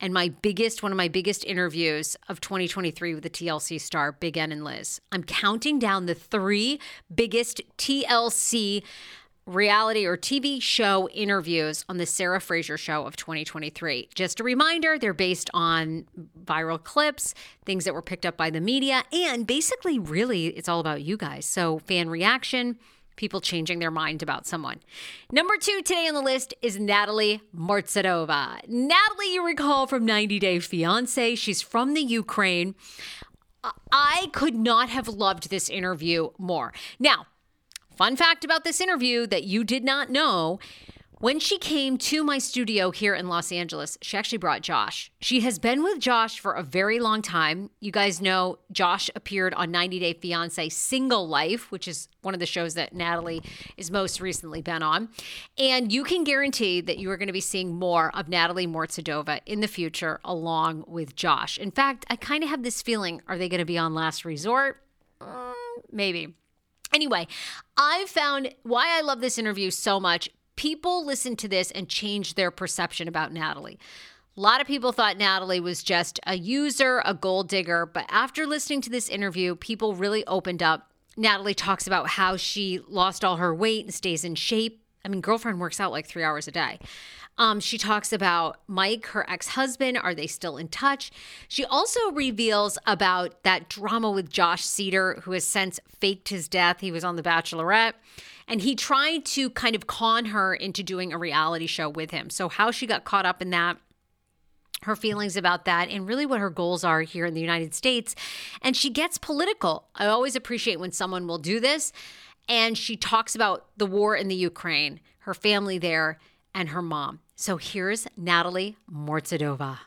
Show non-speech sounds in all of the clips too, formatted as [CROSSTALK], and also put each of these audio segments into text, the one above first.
And my biggest, one of my biggest interviews of 2023 with the TLC star, Big Ed and Liz. I'm counting down the three biggest TLC reality or TV show interviews on the Sarah Fraser show of 2023. Just a reminder, they're based on viral clips, things that were picked up by the media, and basically, really, it's all about you guys. So, fan reaction people changing their mind about someone. Number two today on the list is Natalie Mordovtseva. Natalie, you recall from 90 Day Fiance, she's from the Ukraine. I could not have loved this interview more. Now, fun fact about this interview that you did not know when she came to my studio here in Los Angeles, she actually brought Josh. She has been with Josh for a very long time. You guys know Josh appeared on 90 Day Fiancé Single Life, which is one of the shows that Natalie is most recently been on. And you can guarantee that you are going to be seeing more of Natalie Mordovtseva in the future along with Josh. In fact, I kind of have this feeling are they going to be on Last Resort? Mm, maybe. Anyway, I found why I love this interview so much people listened to this and changed their perception about Natalie. A lot of people thought Natalie was just a user, a gold digger, but after listening to this interview, people really opened up. Natalie talks about how she lost all her weight and stays in shape. I mean, girlfriend works out like three hours a day. Um, she talks about Mike, her ex husband. Are they still in touch? She also reveals about that drama with Josh Seiter, who has since faked his death. He was on The Bachelorette. And he tried to kind of con her into doing a reality show with him. So, how she got caught up in that, her feelings about that, and really what her goals are here in the United States. And she gets political. I always appreciate when someone will do this. And she talks about the war in the Ukraine, her family there, and her mom. So, here's Natalie Mordovtseva.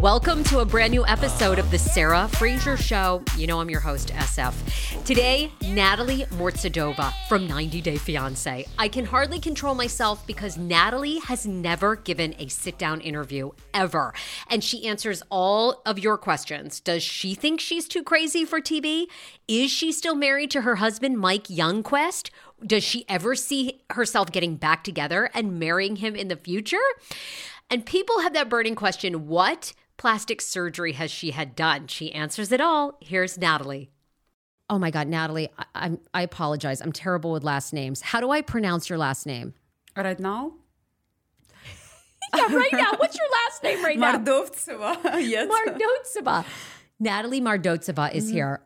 Welcome to a brand new episode of The Sarah Fraser Show. You know, I'm your host, SF. Today, Natalie Mordovtseva from 90 Day Fiance. I can hardly control myself because Natalie has never given a sit down interview ever. And she answers all of your questions. Does she think she's too crazy for TV? Is she still married to her husband, Mike Youngquist? Does she ever see herself getting back together and marrying him in the future? And people have that burning question what plastic surgery has she had done? She answers it all. Here's Natalie. Oh my God, Natalie, I, am I apologize. I'm terrible with last names. How do I pronounce your last name? Right [LAUGHS] now? yeah, right now. What's your last name right now? Mordovtseva. [LAUGHS] yes. Mardotseva. Natalie Mardotseva is mm. here.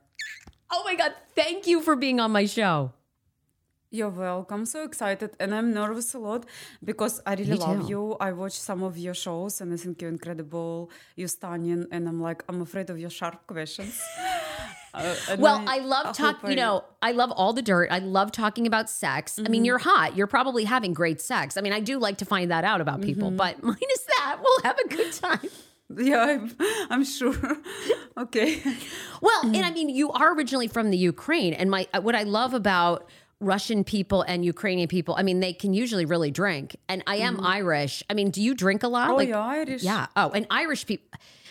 Oh my God. Thank you for being on my show. You're welcome. So excited. And I'm nervous a lot because I really love you. I watch some of your shows and I think you're incredible. You're stunning. And I'm like, I'm afraid of your sharp questions. [LAUGHS] Uh, Well, I love talking. You know, I love all the dirt. I love talking about sex. I mean, mm-hmm. you're hot. You're probably having great sex. I mean, I do like to find that out about people. Mm-hmm. But [LAUGHS] minus that, we'll have a good time. Yeah, I'm, I'm sure. [LAUGHS] okay. Well, and I mm. mean, you are originally from the Ukraine, and my what I love about Russian people and Ukrainian people, I mean, they can usually really drink. And I am mm-hmm. Irish. I mean, do you drink a lot? Oh, Like- you're Irish. Yeah. Oh, and Irish people.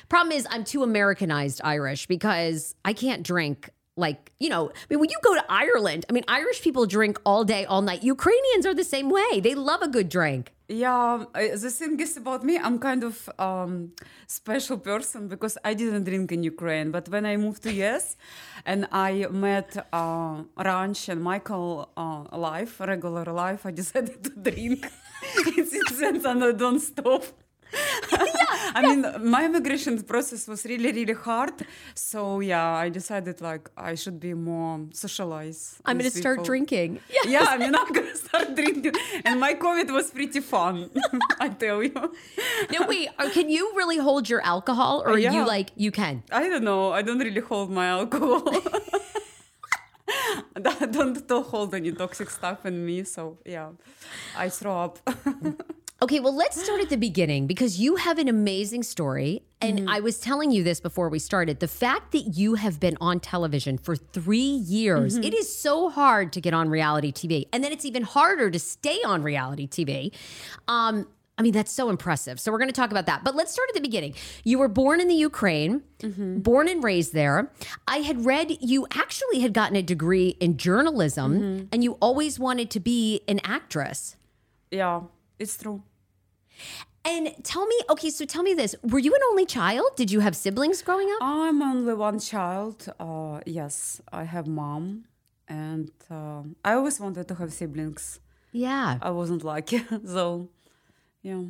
Problem is, I'm too Americanized Irish because I can't drink. Like, you know, I mean, when you go to Ireland, I mean, Irish people drink all day, all night. Ukrainians are the same way. They love a good drink. Yeah, I- the thing is about me, I'm kind of um, special person because I didn't drink in Ukraine. But when I moved to US [LAUGHS] and I met uh, Ranch and Michael uh, life, regular life, I [LAUGHS] decided to drink. Since then, and I don't stop. [LAUGHS] I mean, my immigration process was really, really hard. So yeah, I decided like I should be more socialized. I'm going with to start people. drinking. [LAUGHS] Yeah, I mean, I'm gonna [LAUGHS] start drinking, and my COVID was pretty fun. I tell you. Now, wait, can you really hold your alcohol or Yeah. you like, you can? I don't know. I don't really hold my alcohol. Don't, don't hold any toxic stuff in me, so yeah, I throw up. Okay, well, let's start at the [GASPS] beginning because you have an amazing story. And mm-hmm. I was telling you this before we started. The fact that you have been on television for three years, mm-hmm. it is so hard to get on reality TV. And then it's even harder to stay on reality TV. Um, I mean, that's so impressive. So we're going to talk about that. But let's start at the beginning. You were born in the Ukraine, mm-hmm. born and raised there. I had read you actually had gotten a degree in journalism and you always wanted to be an actress. yeah, it's true. And tell me, okay, so tell me this. Were you an only child? Did you have siblings growing up? I'm only one child. Uh, yes, I have mom, and uh, I always wanted to have siblings. Yeah. I wasn't lucky, [LAUGHS] so yeah.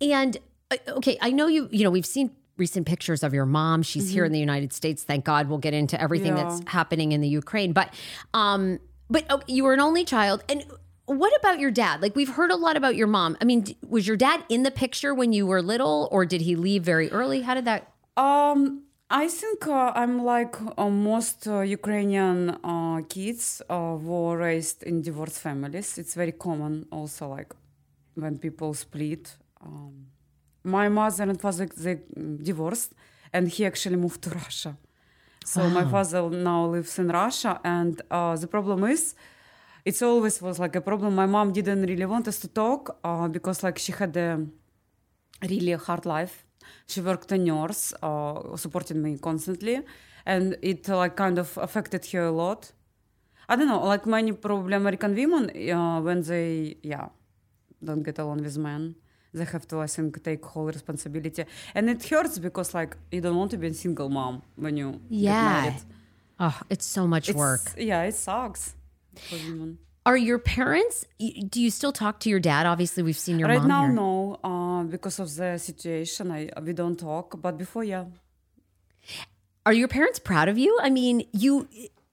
And uh, okay, I know you, you know, we've seen recent pictures of your mom. She's here in the United States. Thank God we'll get into everything Yeah. that's happening in the Ukraine. But um but okay, you were an only child and what about your dad? Like we've heard a lot about your mom. I mean, d- was your dad in the picture when you were little or did he leave very early? How did that Um, I think uh, I'm like uh, most uh, Ukrainian uh, kids uh, were raised in divorced families. It's very common also, like when people split. Um, my mother and father they mm, divorced, and he actually moved to Russia. So my father now lives in Russia, and uh, the problem is, it's always was like a problem. My mom didn't really want us to talk uh, because like she had a really hard life. She worked a nurse, uh, supported me constantly, and it like kind of affected her a lot. I don't know, like many probably American women, uh, when they yeah don't get along with men, they have to I think take whole responsibility, and it hurts because like you don't want to be a single mom when you get Yeah. married. Oh, it's so much It's- work. Yeah, it sucks. Are your parents do you still talk to your dad? Obviously, we've seen your right mom now, here. no, uh, because of the situation, I we don't talk. But before, yeah. Are your parents proud of you? I mean, you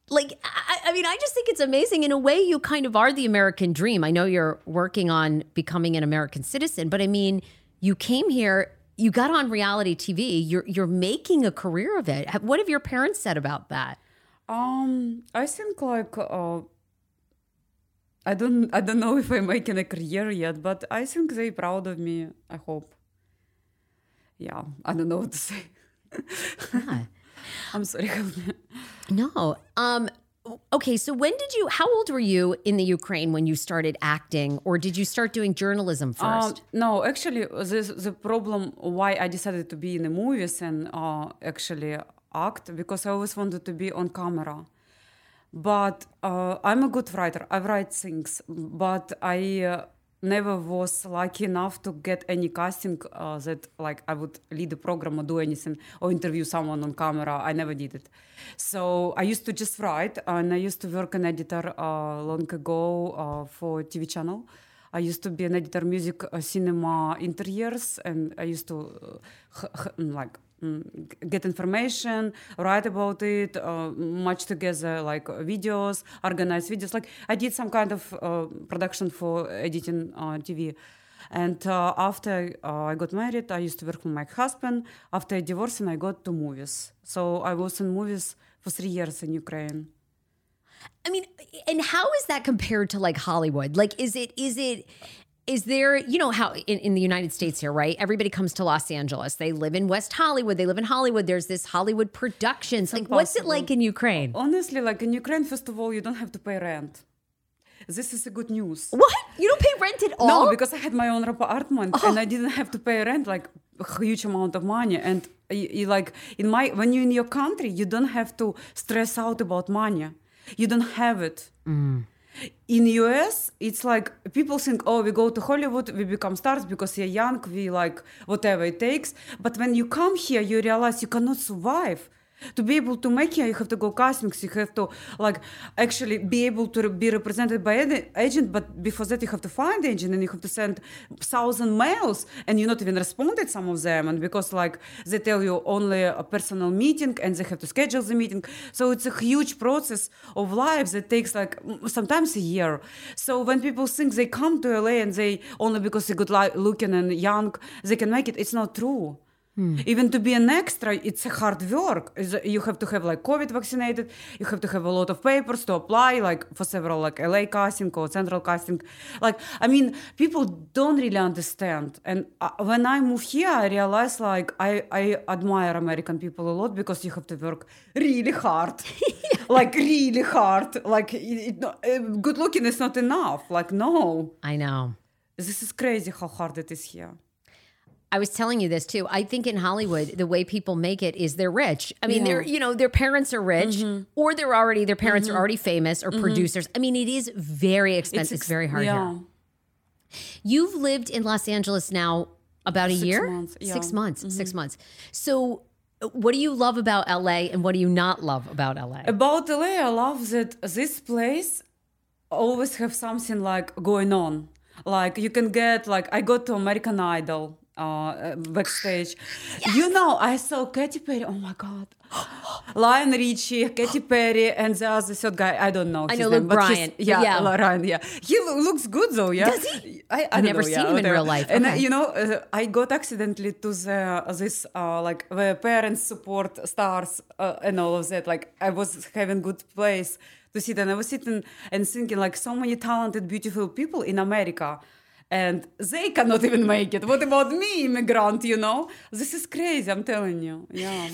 like I, I mean, I just think it's amazing. In a way, you kind of are the American dream. I know you're working on becoming an American citizen, but I mean, you came here, you got on reality TV, you're you're making a career of it. What have your parents said about that? Um, I think like uh, I don't I don't know if I'm making a career yet, but I think they're proud of me. I hope. Yeah, I don't know what to say. Yeah. [LAUGHS] I'm sorry. No. Um okay, so when did you how old were you in the Ukraine when you started acting or did you start doing journalism first? Um, no, actually, this the problem why I decided to be in the movies and uh, actually act because I always wanted to be on camera. But uh, I'm a good writer. I write things, but I uh, never was lucky enough to get any casting uh, that like I would lead a program or do anything or interview someone on camera. I never did it. So I used to just write, and I used to work an editor uh, long ago uh, for TV channel. I used to be an editor music uh, cinema interiors, and I used to uh, like get information, write about it, uh, match together like videos, organize videos. Like I did some kind of uh, production for editing uh, TV. And uh, after uh, I got married, I used to work with my husband. After divorcing, I got to movies. So I was in movies for three years in Ukraine. I mean, and how is that compared to like Hollywood? Like, is it, is it, is there, you know, how in, in the United States here, right? Everybody comes to Los Angeles. They live in West Hollywood. They live in Hollywood. There's this Hollywood Productions. Like, what's it like in Ukraine? Honestly, like in Ukraine, first of all, you don't have to pay rent. This is a good news. What? You don't pay rent at all? No, because I had my own apartment and I oh. didn't have to pay rent like a huge amount of money. And you, you like in my when you're in your country, you don't have to stress out about money. You don't have it. Mm. In US, it's like people think, oh, we go to Hollywood, we become stars because we're young, we like whatever it takes. But when you come here, you realize you cannot survive. To be able to make here, you have to go castings. You have to like actually be able to be represented by an agent. But before that, you have to find the agent and you have to send thousand mails, and you not even responded some of them. And because like they tell you only a personal meeting, and they have to schedule the meeting, so it's a huge process of lives that takes like sometimes a year. So when people think they come to LA and they only because they're good looking and young, they can make it, it's not true. Even to be an extra, it's a hard work. You have to have like COVID vaccinated. You have to have a lot of papers to apply, like for several like LA casting or central casting. Like I mean, people don't really understand. And uh, when I moved here, I realized like I I admire American people a lot because you have to work really hard, [LAUGHS] [LAUGHS] like really hard. Like it, it, uh, good looking is not enough. Like no, I know. this is crazy how hard it is here. I was telling you this too. I think in Hollywood, the way people make it is they're rich. I mean, Yeah. they're you know their parents are rich, or they're already their parents are already famous or producers. I mean, it is very expensive. It's, ex- very hard yeah. here. You've lived in Los Angeles now about a Six year, months, six yeah. Mm-hmm. months, six months. So, uh, what do you love about LA, and what do you not love about LA? About LA, I love that this place always have something like going on. Like you can get like I got to American Idol uh, backstage. You know, I saw Katy Perry. Oh my god, [GASPS] Lion Richie, Katy [GASPS] Perry, and the other third guy. I don't know. I know Luke Bryan. Yeah, Yeah. Ryan. Yeah, he lo- looks good though. Yeah, Does he? I, I I've don't never know, seen yeah, him in real life. And uh, Okay. you know, uh, I got accidentally to the uh, this uh, like where parents support stars uh, and all of that. Like I was having good place to sit, and I was sitting and thinking like so many talented, beautiful people in America. And they cannot even make it. What about me, immigrant? You know, this is crazy. I'm telling you. Yeah.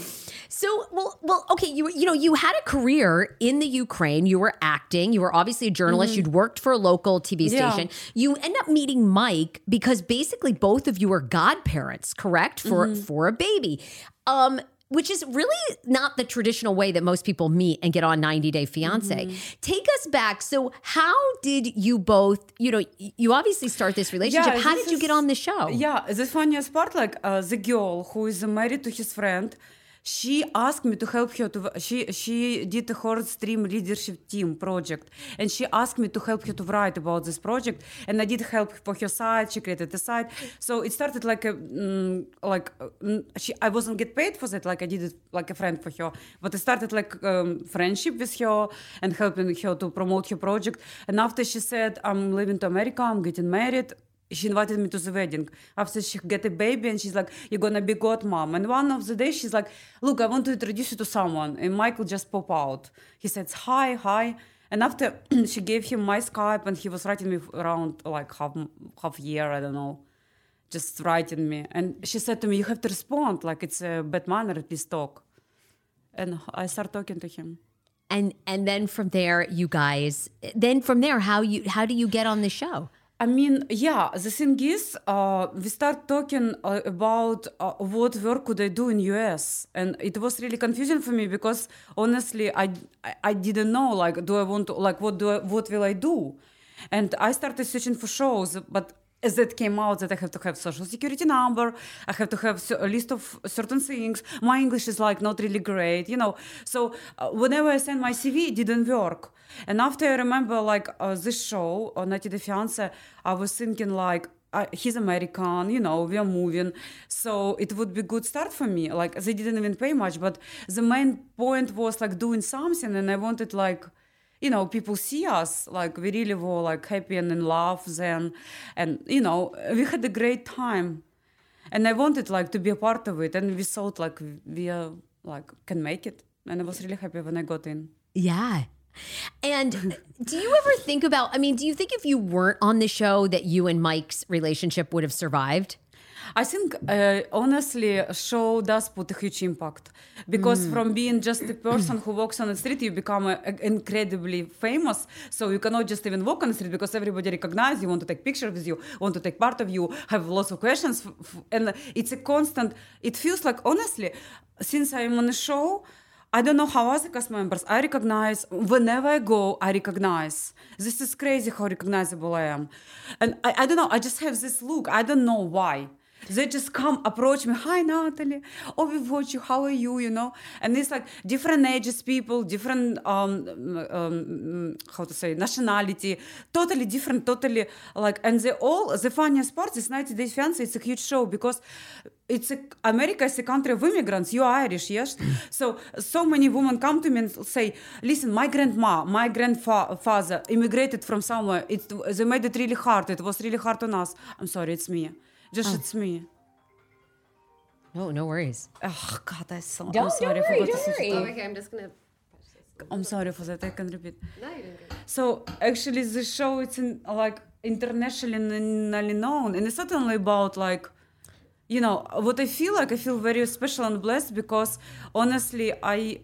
So, well, well, okay, you you know, you had a career in the Ukraine. You were acting. You were obviously a journalist. You'd worked for a local TV Mm-hmm. Yeah. station. You end up meeting Mike because basically both of you are godparents, correct? For Mm-hmm. for a baby. Um which is really not the traditional way that most people meet and get on 90 Day Fiance. Mm-hmm. Take us back. So, how did you both, you know, you obviously start this relationship. Yeah, how this did you get on the show? Yeah, the funniest part, like uh, the girl who is married to his friend, she asked me to help her to. She she did a horror stream leadership team project, and she asked me to help her to write about this project, and I did help for her site. She created the site, so it started like a mm, like mm, she. I wasn't get paid for that, like I did it like a friend for her, but it started like um, friendship with her and helping her to promote her project. And after she said, "I'm leaving to America, I'm getting married." She invited me to the wedding. After she get a baby and she's like you're gonna be godmom and one of the days she's like look i want to introduce you to someone. And michael just pop out. He says hi hi. And after [CLEARS THROAT] she gave him my skype and he was writing me around like half half year i don't know just writing me. And she said to me you have to respond like it's a bad manner please talk. And i start talking to him. And and then from there you guys then from there how you how do you get on the show? I mean, yeah, the thing is, uh, we start talking uh, about uh, what work could I do in US, and it was really confusing for me because honestly, I I, didn't know like, do I want to like what do I, what will I do, and I started searching for shows, but it came out that I have to have social security number, I have to have a list of certain things. My English is like not really great, you know. So uh, whenever I sent my CV, it didn't work. And after I remember like uh, this show on 90 Day Fiance, I was thinking like, uh, he's American, you know, we are moving. So it would be good start for me. Like they didn't even pay much, but the main point was like doing something and I wanted like you know people see us like we really were like happy and in love then. And you know we had a great time. And i wanted like to be a part of it. And we thought like we are like can make it. And i was really happy when i got in. Yeah. And [LAUGHS] do you ever think about, I mean, do you think if you weren't on the show that you and Mike's relationship would have survived? I think uh, honestly, a show does put a huge impact because from being just a person who walks on the street, you become uh, incredibly famous. So you cannot just even walk on the street because everybody recognizes you, want to take pictures with you, want to take part of you, have lots of questions, and it's a constant. It feels like honestly, since I'm on the show. I don't know how other cast members. I recognize whenever I go. I recognize. This is crazy how recognizable I am, and I, I don't know. I just have this look. I don't know why. They just come approach me. Hi, Natalie. Oh, we watch you. How are you? You know, and it's like different ages, people, different um, um how to say nationality, totally different, totally like, and they all the funniest part is 90 Days Fiance. It's a huge show because it's a, America is a country of immigrants. You are Irish, yes. so so many women come to me and say, "Listen, my grandma, my grandfather immigrated from somewhere. It they made it really hard. It was really hard on us. I'm sorry, it's me. Just it's me. No, no worries. Oh God, I so, Don't- I'm sorry. don't I worry, forgot to don't worry. off. Okay, I'm just gonna. I'm sorry for that. I can repeat. No, you didn't. Good. So actually, the show it's in, like internationally known, and it's certainly about like, you know, what I feel like. I feel very special and blessed because honestly, I,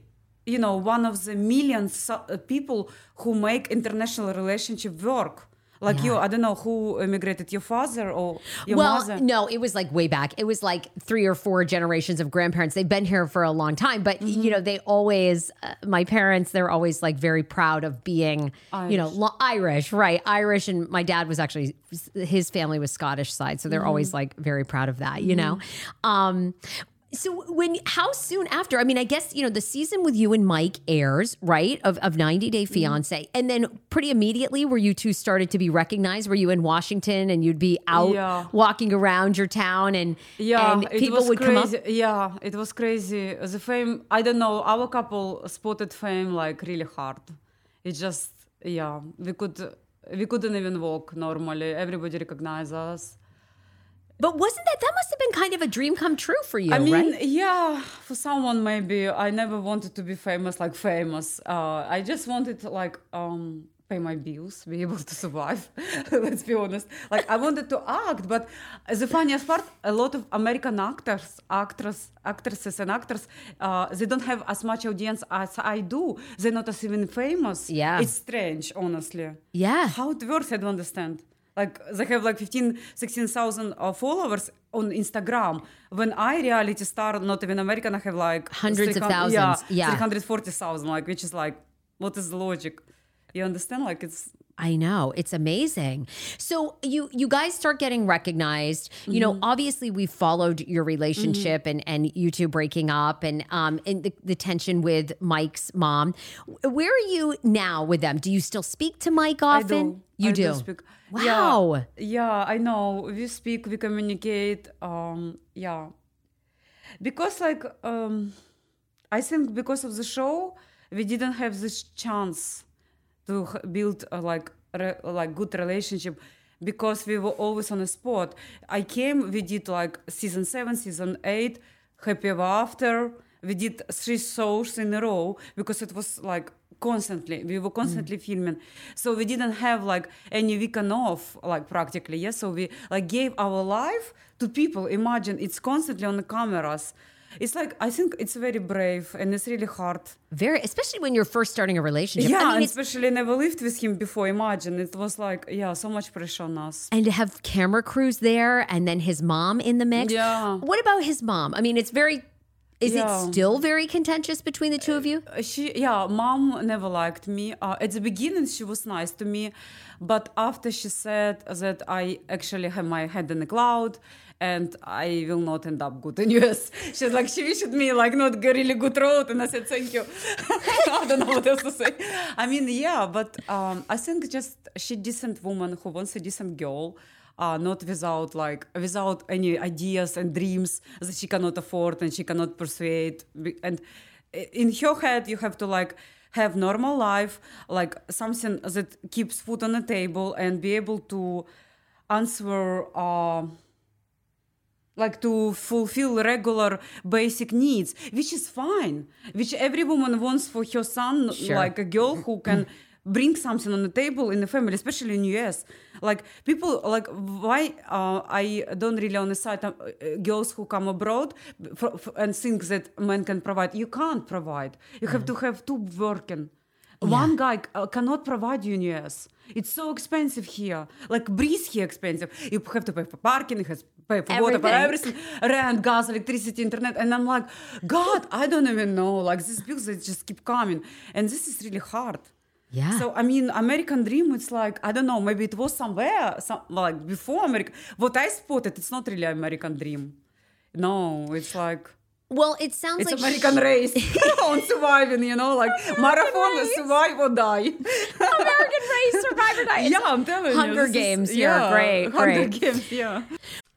you know, one of the millions uh, people who make international relationship work. Like you, I don't know who immigrated, your father or your well, mother. no, it was like way back. It was like three or four generations of grandparents. They've been here for a long time, but Mm-hmm. you know, they always, uh, my parents, they're always like very proud of being, you know, lo- Irish, right? Irish. And my dad was actually, his family was Scottish side. So they're Mm-hmm. always like very proud of that, you know? Um, so when how soon after? I mean, I guess you know the season with you and Mike airs, right? Of of 90 Day Mm-hmm. Fiance, and then pretty immediately, where you two started to be recognized, were you in Washington and you'd be out Yeah. walking around your town, and Yeah, and people would crazy. come up. Yeah, it was crazy. The fame, I don't know, our couple spotted fame like really hard. It just, yeah, we could, we couldn't even walk normally. Everybody recognized us. But wasn't that that must have been kind of a dream come true for you, I mean, right? yeah, for someone maybe I never wanted to be famous, like famous. Uh, I just wanted to like um, pay my bills, be able to survive. [LAUGHS] Let's be honest. Like I wanted to act, but the funniest part, a lot of American actors, actors, actresses, and actors, uh, they don't have as much audience as I do. They're not as even famous. Yeah. it's strange, honestly. Yeah. How it works, I don't understand. Like they have like 15, 16,000 uh, followers on Instagram. When I reality star, not even American, I have like Hundreds of 300 thousands, yeah. 340,000, like which is like, what is the logic? You understand? Like it's I know it's amazing. So you you guys start getting recognized. You know, Mm-hmm. obviously we followed your relationship and and you two breaking up and um and the, the tension with Mike's mom. Where are you now with them? Do you still speak to Mike often? Do. You I do. Wow. Yeah, yeah, I know. We speak, we communicate. Um, yeah, because like um, I think because of the show, we didn't have this chance to build a, like re- like good relationship because we were always on a spot. I came, we did like season seven, season eight, Happy Ever After. We did three shows in a row because it was like constantly. We were mm. constantly filming, so we didn't have like any weekend off, like practically. Yes, so we like gave our life to people. Imagine it's constantly on the cameras. It's like I think it's very brave and it's really hard. Very, especially when you're first starting a relationship. Yeah, I mean, especially never lived with him before. Imagine it was like yeah, so much pressure on us. and to have camera crews there, and then his mom in the mix. Yeah. What about his mom? I mean, it's very Is Yeah. it still very contentious between the two of you? Uh, she yeah mom never liked me uh, at the beginning she was nice to me but after she said that i actually have my head in the cloud and i will not end up good in [LAUGHS] us she's like she wished me like not really good road and i said thank you [LAUGHS] i don't know what else to say i mean yeah but um, i think just she decent woman who wants a decent girl uh, not without like without any ideas and dreams that she cannot afford and she cannot persuade and in her head you have to like have normal life like something that keeps food on the table and be able to answer uh, like to fulfill regular basic needs which is fine which every woman wants for her son Sure. like a girl who can [LAUGHS] bring something on the table in the family especially in us like people like why uh, i don't really on the side uh, girls who come abroad for, for, and think that men can provide you can't provide you have to have two working one guy uh, cannot provide you in US. It's so expensive here. Like breeze here expensive. You have to pay for parking, you have to pay for water, for Everything. everything, rent, gas, electricity, internet. And I'm like, God, I don't even know. Like these bills that just keep coming. And this is really hard. Yeah. So I mean, American Dream. It's like I don't know. Maybe it was somewhere, some, like before America. What I spotted, it's not really American Dream. No, it's like well, it sounds it's like American race [LAUGHS] [LAUGHS] on surviving. You know, like marathon, race. survive or die. [LAUGHS] American race survivor diet. yeah, I'm telling you. Hunger is- Games here. yeah, Great, Hunger great. Games. Yeah.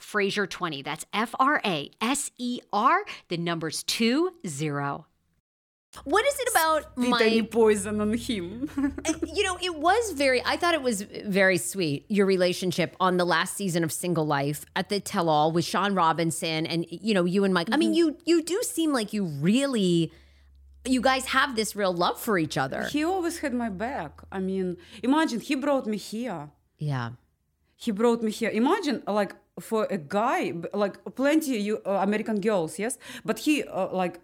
Fraser20. That's F R A S E R, the numbers two zero. What is it about my any poison on him. Uh, you know, it was very, I thought it was very sweet, your relationship on the last season of Single Life at the tell all with Sean Robinson and, you know, you and Mike. I mean, mm-hmm. you, you do seem like you really, you guys have this real love for each other. he always had my back. I mean, imagine he brought me here. Yeah. he brought me here. Imagine, like, for a guy, like, plenty you uh, American girls, yes, but he uh, like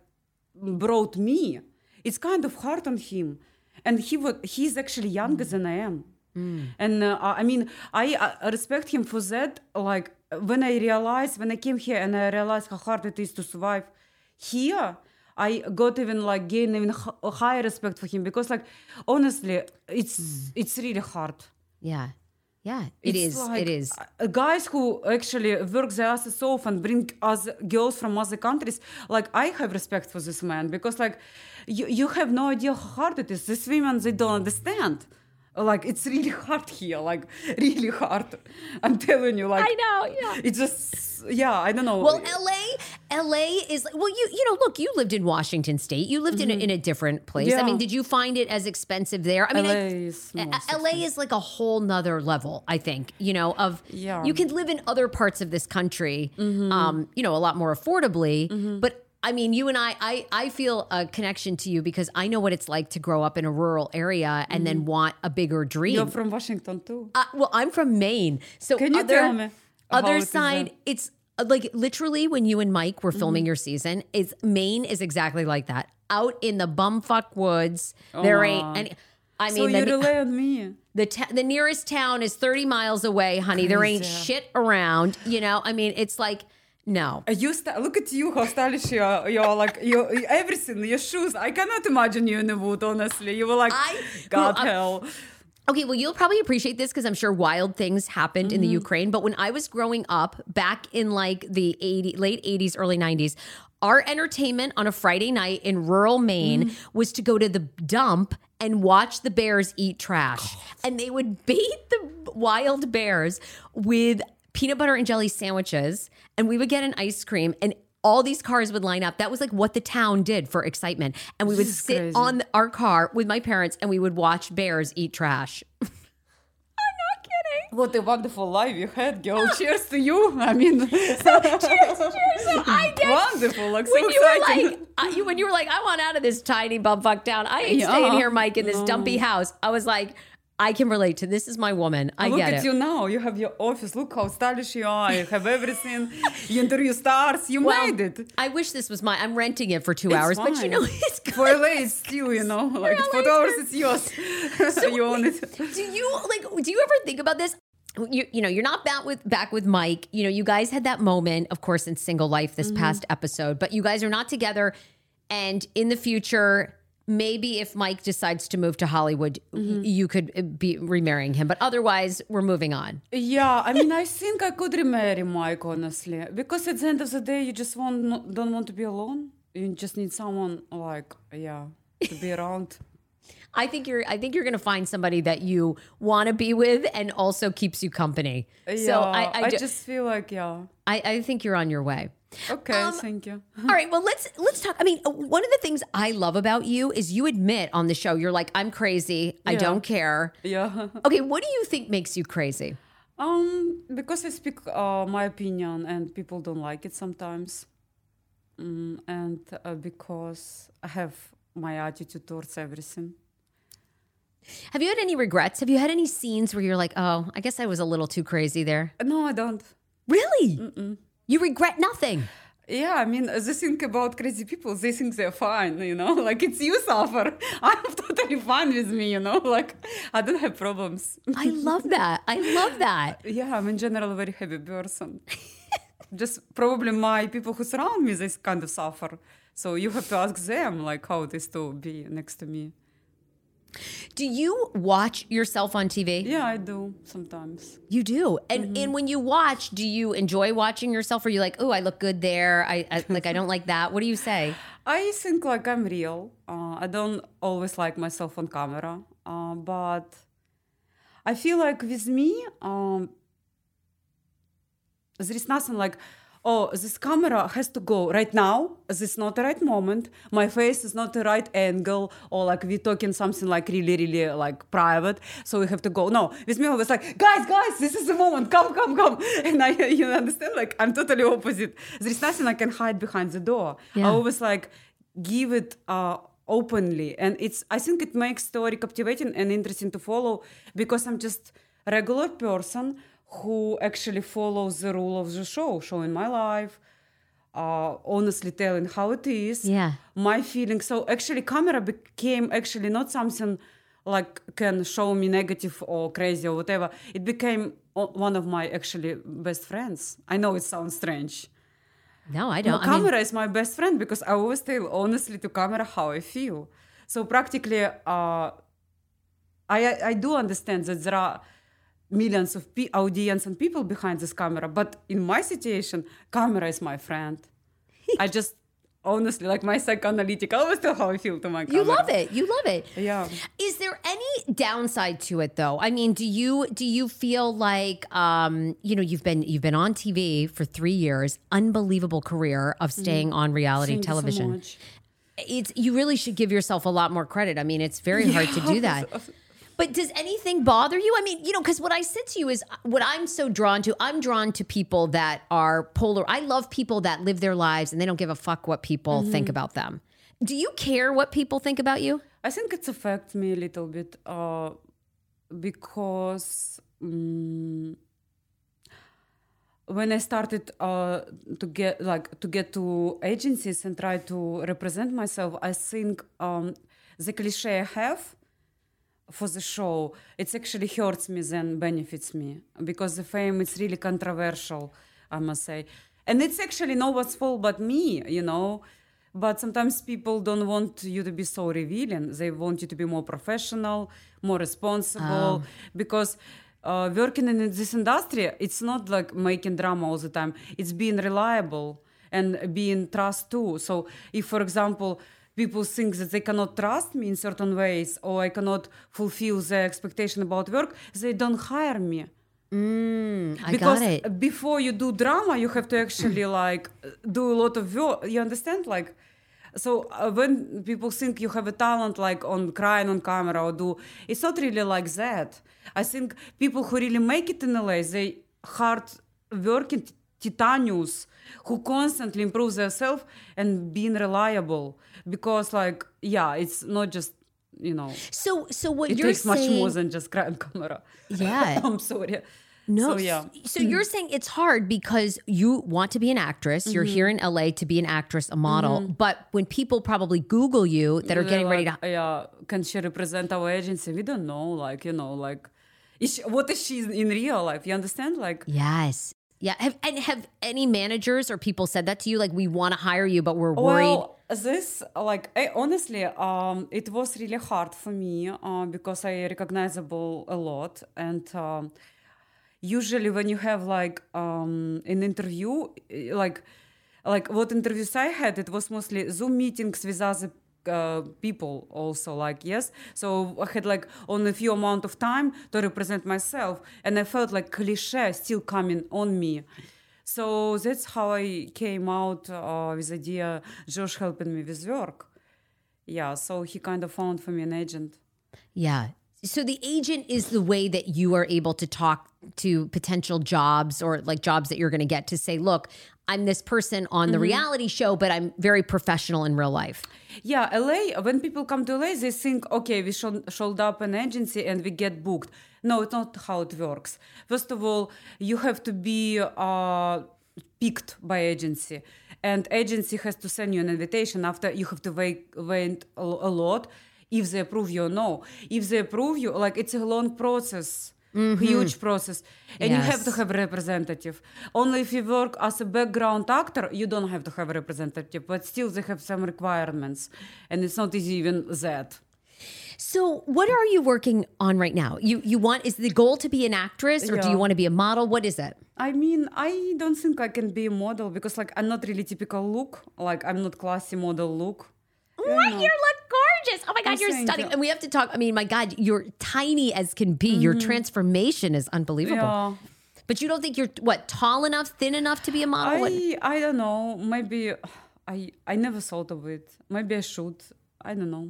brought me. It's kind of hard on him, and he would. He's actually younger than I am, and uh, I mean, I uh, respect him for that. Like, when I realized when I came here and I realized how hard it is to survive here. I got even like gain even higher respect for him because like honestly it's it's really hard. Yeah. Yeah. It It's is. like, it is. uh, guys who actually work their asses off and bring us girls from other countries. Like I have respect for this man because like you you have no idea how hard it is. These women they don't understand. Like it's really [LAUGHS] hard here. Like really hard. I'm telling you. Like I know. Yeah. It's just yeah. I don't know. Well, LA, LA is well, you you know, look, you lived in Washington State. You lived in, a, in a different place. Yeah. I mean, did you find it as expensive there? I mean, LA I- is most LA is like a whole nother level, I think, you know, of Yeah. you can live in other parts of this country, um, you know, a lot more affordably. But I mean, you and I, I, I feel a connection to you because I know what it's like to grow up in a rural area and then want a bigger dream. You're from Washington too. Uh, well, I'm from Maine, so Can you other, tell me other side, there? it's uh, like literally when you and Mike were Mm-hmm. filming your season, is Maine is exactly like that. Out in the bumfuck woods, there ain't any. I mean, you the, on me. the ta- the nearest town is 30 miles away, honey. There ain't shit around. You know, I mean, it's like no. You st- look at you, how stylish you are. You're like you everything, your shoes. I cannot imagine you in the wood. Honestly, you were like, I God up- hell. Okay, well, you'll probably appreciate this because I'm sure wild things happened in the Mm-hmm. Ukraine. But when I was growing up back in like the 80, late 80s, early 90s, our entertainment on a Friday night in rural Maine Mm-hmm. was to go to the dump and watch the bears eat trash. And they would [LAUGHS] bait the wild bears with peanut butter and jelly sandwiches. And we would get an ice cream and all these cars would line up. That was like what the town did for excitement. And we would sit crazy. on our car with my parents and we would watch bears eat trash. [LAUGHS] I'm not kidding. What a wonderful life you had, girl. Cheers to you. I mean, so, [LAUGHS] cheers, cheers. So I [LAUGHS] get wonderful. Like so when you were like, uh, you, when you were like, I want out of this tiny bumfuck town. I ain't Yeah. staying here, Mike, in this dumpy house. I was like, I can relate to this. Is my woman. I Look get at it. you now. You have your office. Look how stylish you are. You have everything. you interview stars. You Well, made it. I wish this was my. I'm renting it for two It's hours, but you know, [LAUGHS] it's good. For LA, it's still, you know, [LAUGHS] like for two hours, it's yours. [LAUGHS] you own it. do you like? Do you ever think about this? You, you know, you're not back with back with Mike. You know, you guys had that moment, of course, in single life this mm-hmm. past episode, but you guys are not together. And in the future, maybe if Mike decides to move to Hollywood, y- you could uh, be remarrying him. But otherwise, we're moving on. Yeah, I mean, I think I could remarry Mike, honestly, because at the end of the day, you just want don't want to be alone. You just need someone like, yeah, to be around. I think you're. I think you're going to find somebody that you want to be with, and also keeps you company. Yeah, so I, I, ju- just feel like, yeah, I, I think you're on your way. okay, Um, thank you. [LAUGHS] All right, well let's let's talk. I mean, uh, one of the things I love about you is you admit on the show you're like I'm crazy. I don't care. Yeah. [LAUGHS] Okay, what do you think makes you crazy? Um, because I speak uh, my opinion and people don't like it sometimes, mm, and uh, because I have my attitude towards everything. Have you had any regrets? Have you had any scenes where you're like, "Oh, I guess I was a little too crazy there." No, I don't. Really? You regret nothing. Yeah, I mean, the thing about crazy people, they think they're fine, you know, [LAUGHS] like it's you suffer. [LAUGHS] I'm totally fine with me, you know, [LAUGHS] like I don't have problems. I love that. I love that. Yeah, I'm in general a very happy person. Just probably my people who surround me, they kind of suffer. So you have to ask them, like, how it is to be next to me. Do you watch yourself on TV? Yeah, I do sometimes. You do. And and when you watch, do you enjoy watching yourself? Or are you like, oh, I look good there. I, I [LAUGHS] like I don't like that. What do you say? I think like I'm real. Uh, I don't always like myself on camera, uh, but I feel like with me, um, there is nothing like, oh, this camera has to go right now. This is not the right moment. My face is not the right angle, or like we're talking something like really, really like private. So we have to go. No, with me, I was like, guys, guys, this is the moment. Come, come, come. [LAUGHS] And I, you understand, like I'm totally opposite. There's nothing I can hide behind the door. Yeah. I always like give it uh, openly, and it's. I think it makes story captivating and interesting to follow because I'm just regular person who actually follows the rule of the show, showing my life, uh, honestly telling how it is, Yeah. my feelings. So actually, camera became actually not something like can show me negative or crazy or whatever. It became one of my actually best friends. I know it sounds strange. No, I don't. I mean, camera is my best friend because I always tell honestly to camera how I feel. So practically, uh, I I do understand that there are millions of pe- audience and people behind this camera, but in my situation, camera is my friend. I [LAUGHS] just honestly like my psychoanalytic. I always tell how I feel to my camera. you love it. You love it. Yeah. Is there any downside to it though? I mean, do you do you feel like um, you know, you've been you've been on TV for 3 years, unbelievable career of staying on reality Mm-hmm. Thank so television. much. it's you really should give yourself a lot more credit. I mean, it's very [LAUGHS] hard to do [LAUGHS] that. But does anything bother you? I mean, you know, because what I said to you is what I'm so drawn to. I'm drawn to people that are polar. I love people that live their lives and they don't give a fuck what people think about them. Do you care what people think about you? I think it's affect me a little bit uh, because mm when I started uh, to get like to get to agencies and try to represent myself, I think um, the cliche I have for the show it actually hurts me than benefits me. Because the fame is really controversial i must say. And it's actually no one's fault but me you know? But sometimes people don't want you to be so revealing. They want you to be more professional more responsible. Because uh, working in this industry it's not like making drama all the time. It's being reliable and being trust too. So if for example people think that they cannot trust me in certain ways or I cannot fulfill their expectation about work, they don't hire me. Mm, I because got it. before you do drama, you have to actually [CLEARS THROAT] like do a lot of work. You understand? Like, so uh, when people think you have a talent like on crying on camera or do, it's not really like that. I think people who really make it in LA, they hard working titanius who constantly improve themselves and being reliable because like yeah it's not just you know So, so what it you're takes much saying? more than just on [LAUGHS] camera Yeah. [LAUGHS] i'm sorry No, so yeah So you're saying it's hard because you want to be an actress. You're Mm-hmm. here in LA to be an actress, a model. But when people probably Google you that are getting ready to yeah can she represent our agency we don't know like you know like is she, what is she in real life you understand like Yes. Yeah. Have and have any managers or people said that to you? Like, we want to hire you, but we're worried. Well, this like I, honestly, um, it was really hard for me uh, because I recognizable a lot, and um, usually when you have like um, an interview, like like what interviews I had, it was mostly Zoom meetings with other uh, people also like yes so i had like only a few amount of time to represent myself and i felt like cliche still coming on me so that's how I came out uh, with idea Josh helping me with work. Yeah, so he kind of found for me an agent. Yeah. So the agent is the way that you are able to talk to potential jobs or like jobs that you're going to get to say, look, I'm this person on the reality show, but I'm very professional in real life. Yeah, LA, when people come to LA, they think, okay, we should, showed up an agency and we get booked. No, it's not how it works. First of all, you have to be uh, picked by agency. And agency has to send you an invitation after you have to wait, wait a, a lot if they approve you or no. If they approve you, like it's a long process. Mm-hmm. Huge process, and you have to have a representative. Only if you work as a background actor, you don't have to have a representative, but still they have some requirements, and it's not easy even that. So what are you working on right now? You you want is the goal to be an actress or do you want to be a model? What is it? I mean, I don't think I can be a model because, like, I'm not really typical look. Like, I'm not classy model look. What? You look gorgeous. Oh my God, I'm you're stunning. so. And we have to talk. I mean, my God, you're tiny as can be. Your transformation is unbelievable. Yeah. But you don't think you're what tall enough, thin enough to be a model? What- I I don't know. Maybe I I never thought of it. Maybe I should. I don't know.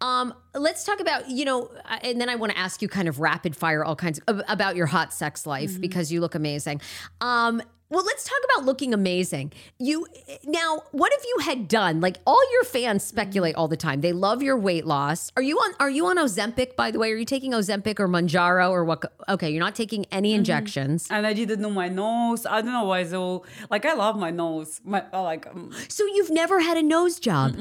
Um, let's talk about you know, uh, and then I want to ask you kind of rapid fire all kinds of, about your hot sex life because you look amazing. Um, well, let's talk about looking amazing. You now, what if you had done like all your fans speculate all the time? They love your weight loss. Are you on? Are you on Ozempic? By the way, are you taking Ozempic or Mounjaro or what? Okay, you're not taking any injections. And I didn't know my nose. I don't know why. So like I love my nose. My like um, So you've never had a nose job.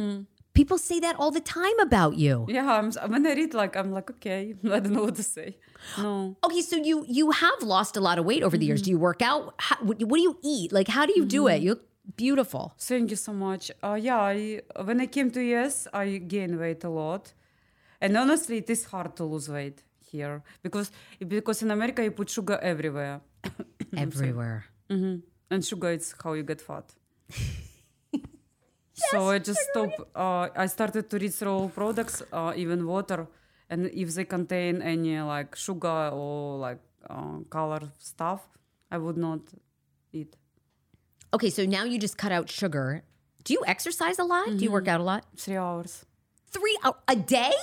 People say that all the time about you. yeah. I'm when I read like I'm like okay. [LAUGHS] I don't know what to say. No. [GASPS] Okay, so you you have lost a lot of weight over the years. Do you work out? How, what, what do you eat? Like, how do you do it? You look beautiful. Thank you so much. Uh, yeah, I, when I came to US, I gained weight a lot, and honestly, it is hard to lose weight here because because in America you put sugar everywhere, [COUGHS] Everywhere. hmm and sugar is how you get fat. [LAUGHS] so I just stopped. Uh, I started to read through products, uh, even water, and if they contain any like sugar or like uh, color stuff, I would not eat. Okay, so now you just cut out sugar. Do you exercise a lot? Do you work out a lot? Three hours. Three a, a day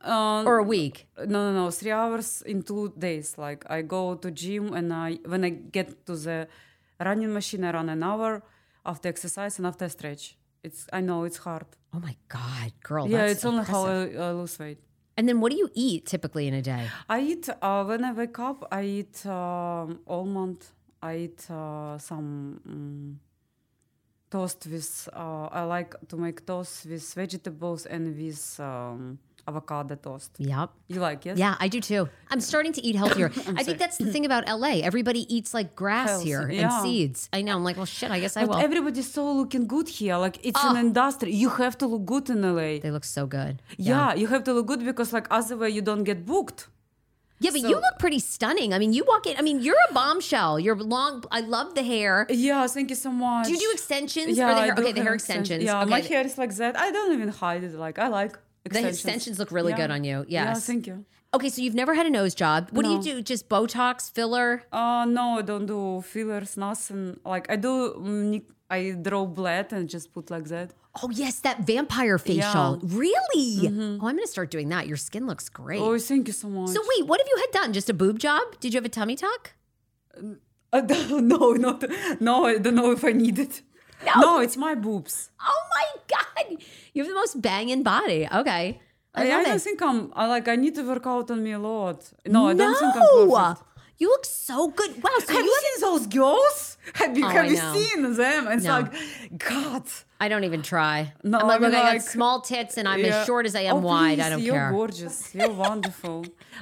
Um, or a week? No, no, no. Three hours in two days. Like I go to gym and I when I get to the running machine, I run an hour after exercise and after stretch. It's I know it's hard. Oh my god, girl! yeah, it's only how. I, I lose weight. And then what do you eat typically in a day? I eat uh, when I wake up. I eat um, almond. I eat uh, some um, toast with. Uh, I like to make toast with vegetables and with um, avocado toast. Yep. You like it? Yeah, I do too. I'm starting to eat healthier. [COUGHS] I think that's the thing about LA. Everybody eats like grass Healthy, here and yeah. seeds. I know. I'm like, well, shit. I guess I But will. everybody's so looking good here. Like it's an Oh. industry. You have to look good in LA. they look so good. yeah. you have to look good because like otherwise you don't get booked. Yeah, but So- you look pretty stunning. I mean, you walk in. I mean, you're a bombshell. You're long. I love the hair. Yeah, thank you so much. Do you do extensions? Yeah, the hair? Okay, the hair exten- extensions. Yeah, okay. my hair is like that. I don't even hide it. Like I like the extensions. extensions look really Yeah. good on you. Yeah, Yes. thank you. okay, so you've never had a nose job. What do you do? Just Botox, filler? Uh no, I don't do fillers, nothing. Like I do. mm, I draw blood and just put like that. Oh yes, that vampire facial. Yeah. Mm-hmm. Really? Oh, I'm gonna start doing that. Your skin looks great. Oh, thank you so much. so wait, what have you had done? Just a boob job? Did you have a tummy tuck? Uh, [LAUGHS] no, not no. I don't know if I need it. No, it's my boobs. Oh my god, you have the most banging body. Okay, I, I, I don't think I'm. I like. I need to work out on me a lot. No, I don't think I'm No! perfect. You look so good. Wow. So Have you you seen those girls? [LAUGHS] Have you, Oh, have you seen them? It's No. like, God. I don't even try. No, I'm like, I mean, look, I got like- small tits and I'm Yeah. as short as I am Oh, wide. I don't care. you're gorgeous. You're [LAUGHS] wonderful.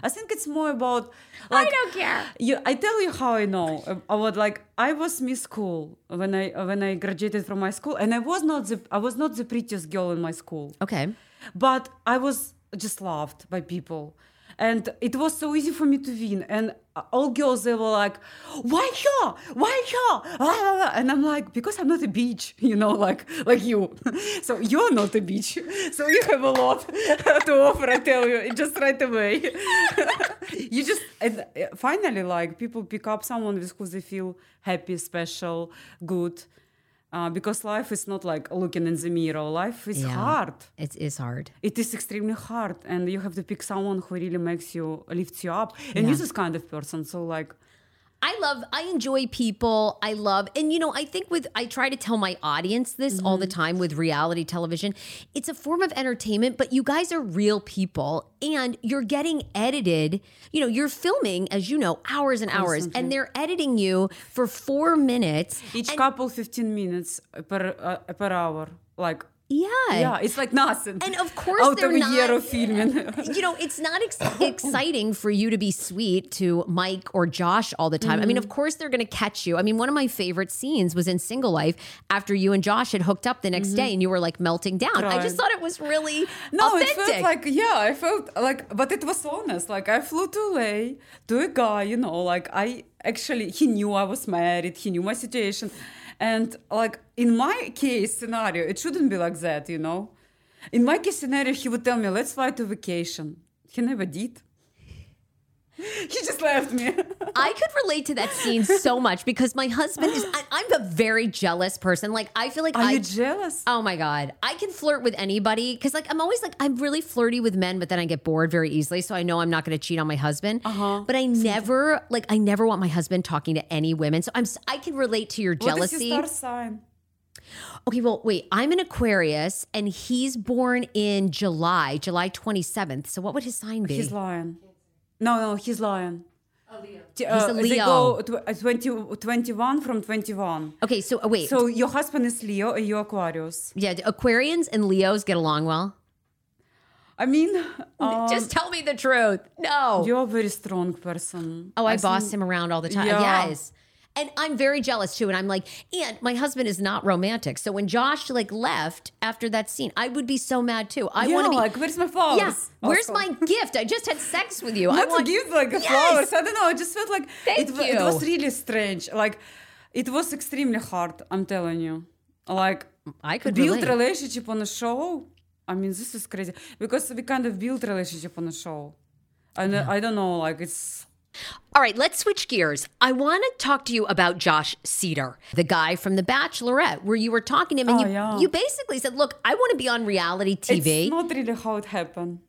I think it's more about. Like, I don't care. You, I tell you how I know. I was like, I was Miss School when I when I graduated from my school, and I was not the I was not the prettiest girl in my school. Okay. but I was just loved by people. And it was so easy for me to win. And all girls, they were like, why her? Why her? Ah, And I'm like, because I'm not a bitch, you know, like like you. [LAUGHS] so you're not a bitch. [LAUGHS] So you have a lot [LAUGHS] to offer, I tell you, just right away. you just, and uh, finally, like, people pick up someone with who they feel happy, special, good. Uh, because life is not like looking in the mirror. Life is Yeah. hard It is hard. it is extremely hard and you have to pick someone who really makes you lifts you up and you're this kind of person so like I love, I enjoy people. I love, and you know, I think with, I try to tell my audience this all the time with reality television. It's a form of entertainment, but you guys are real people and you're getting edited. You know, you're filming, as you know, hours and hours, and they're editing you for four minutes. each couple 15 minutes per uh, per hour like Yeah. yeah it's like nothing And of course, out they're of not. year of filming you know, it's not ex- [LAUGHS] exciting for you to be sweet to Mike or Josh all the time. I mean, Mm-hmm. of course, they're going to catch you. I mean, one of my favorite scenes was in Single Life after you and Josh had hooked up the next day and you were like melting down. I just Mm-hmm. Thought it was really no authentic. it felt like yeah i felt like but it was honest like i flew to la to a guy you know like i actually he knew i was married he knew my situation and like in my case scenario it shouldn't be like that you know in my case scenario he would tell me let's fly to vacation he never did he just left me I could relate to that scene so much because my husband is. I, I'm a very jealous person. Like I feel like Are I. you jealous? Oh my god, I can flirt with anybody because like I'm always like I'm really flirty with men, but then I get bored very easily. So I know I'm not going to cheat on my husband. Uh-huh. But I never like I never want my husband talking to any women. So I'm I can relate to your What is jealousy. your star sign? Okay, well, wait. I'm an Aquarius, and he's born in July, July 27th. So what would his sign be? He's lion. No, no, he's lion. A Leo. He's a They Leo. go tw- uh, 20, 21 from 21. okay, so oh, wait. So your husband is Leo and you're Aquarius. yeah, do Aquarians and Leos get along well. I mean, [LAUGHS] um, Just tell me the truth. No. you're a very strong person. Oh, I, think- boss him around all the time. Yeah. Yes. And I'm very jealous too. And I'm like, and my husband is not romantic. So when Josh like left after that scene, I would be so mad too. I yeah, want to be like, where's my flowers? Yeah. Where's my gift? I just had sex with you. [LAUGHS] I Not want to give like Yes! flowers. I don't know. I just felt like Thank it, wa- it was really strange. Like it was extremely hard. I'm telling you. Like I could build relate. relationship on a show. I mean, this is crazy because we kind of build relationship on a show, and uh, I don't know. Like it's All right, let's switch gears. I want to talk to you about Josh Seiter. the guy from The Bachelorette, where you were talking to him and Oh, you, yeah. you basically said, Look, I want to be on reality TV. it's not really how it happened.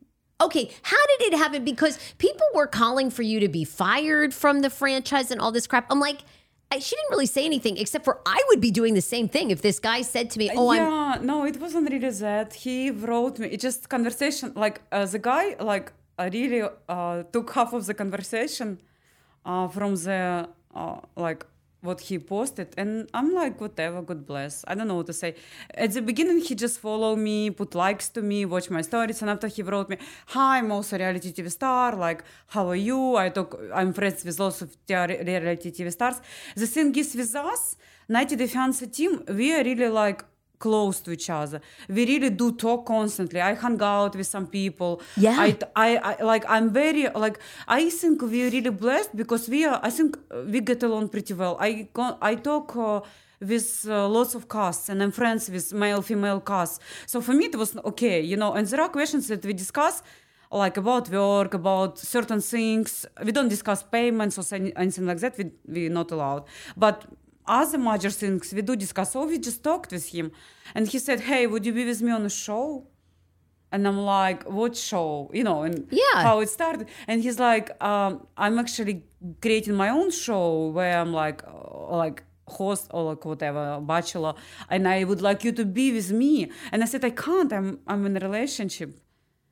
Okay, how did it happen? Because people were calling for you to be fired from the franchise and all this crap. I'm like, I, she didn't really say anything except for I would be doing the same thing if this guy said to me, "Oh, I'm yeah, no, it wasn't really that. He wrote me. It just conversation. Like uh, the guy, like really uh, took half of the conversation uh, from the uh, like what he posted, and I'm like, whatever, God bless. I don't know what to say. At the beginning, he just followed me, put likes to me, watch my stories, and after he wrote me, "Hi, I'm also reality TV star. Like, how are you? I talk. I'm friends with lots of reality TV stars. The thing is with us, 90 Day Fiancé team, we are really like close to each other. We really do talk constantly. I hang out with some people. Yeah. I, I, I like I'm very like I think we're really blessed because we are. I think uh, we get along pretty well. I I talk. Uh, with uh, lots of casts and I'm friends with male female casts. So for me it was okay, you know. And there are questions that we discuss like about work, about certain things. We don't discuss payments or any- anything like that. We we're not allowed. But other major things we do discuss. So we just talked with him, and he said, "Hey, would you be with me on a show?" And I'm like, "What show?" You know, and Yeah. how it started. And he's like, um, "I'm actually creating my own show where I'm like, uh, like." host or like whatever bachelor and i would like you to be with me and i said i can't i'm i'm in a relationship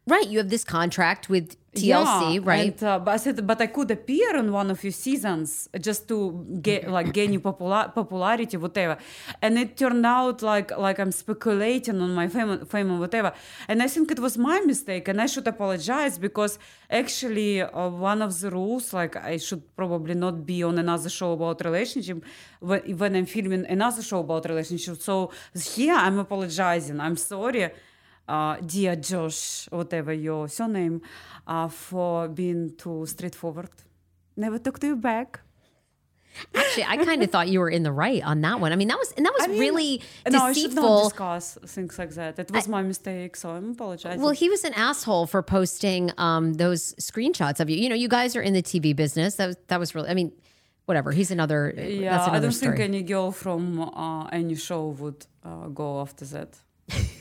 right. You have this contract with TLC, yeah, right? And, uh, but I said, but I could appear on one of your seasons just to get like gain you popula- popularity, whatever. And it turned out like like I'm speculating on my fame, fame and whatever. And I think it was my mistake, and I should apologize because actually uh, one of the rules, like I should probably not be on another show about relationship when, when I'm filming another show about relationship. So here I'm apologizing. I'm sorry uh, dear Josh, whatever your surname, uh, for being too straightforward. Never talk to you back. Actually, I kind of thought you were in the right on that one. I mean, that was and that was I mean, really no, I should not discuss things like that. It was my mistake, so I'm apologizing. Well, he was an asshole for posting um, those screenshots of you. You know, you guys are in the TV business. That was that was really. I mean, whatever. He's another. yeah, that's I don't story. think any girl from uh, any show would uh, go after that [LAUGHS]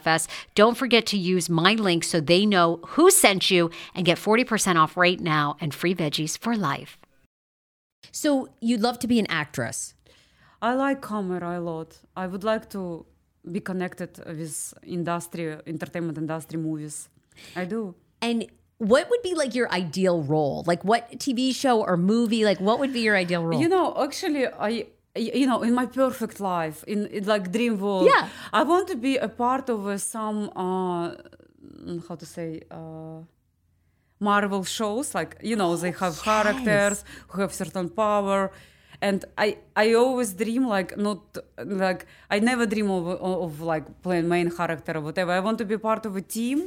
Don't forget to use my link so they know who sent you and get 40% off right now and free veggies for life. So you'd love to be an actress. I like camera a lot. I would like to be connected with industry, entertainment industry movies. I do. And what would be like your ideal role? Like what TV show or movie? Like what would be your ideal role? You know, actually, I you know in my perfect life in, in like dream world. Yeah. i want to be a part of uh, some uh how to say uh marvel shows like you know they have characters who have certain power. And i i always dream like not like i never dream of, of like playing main character or whatever. I want to be part of a team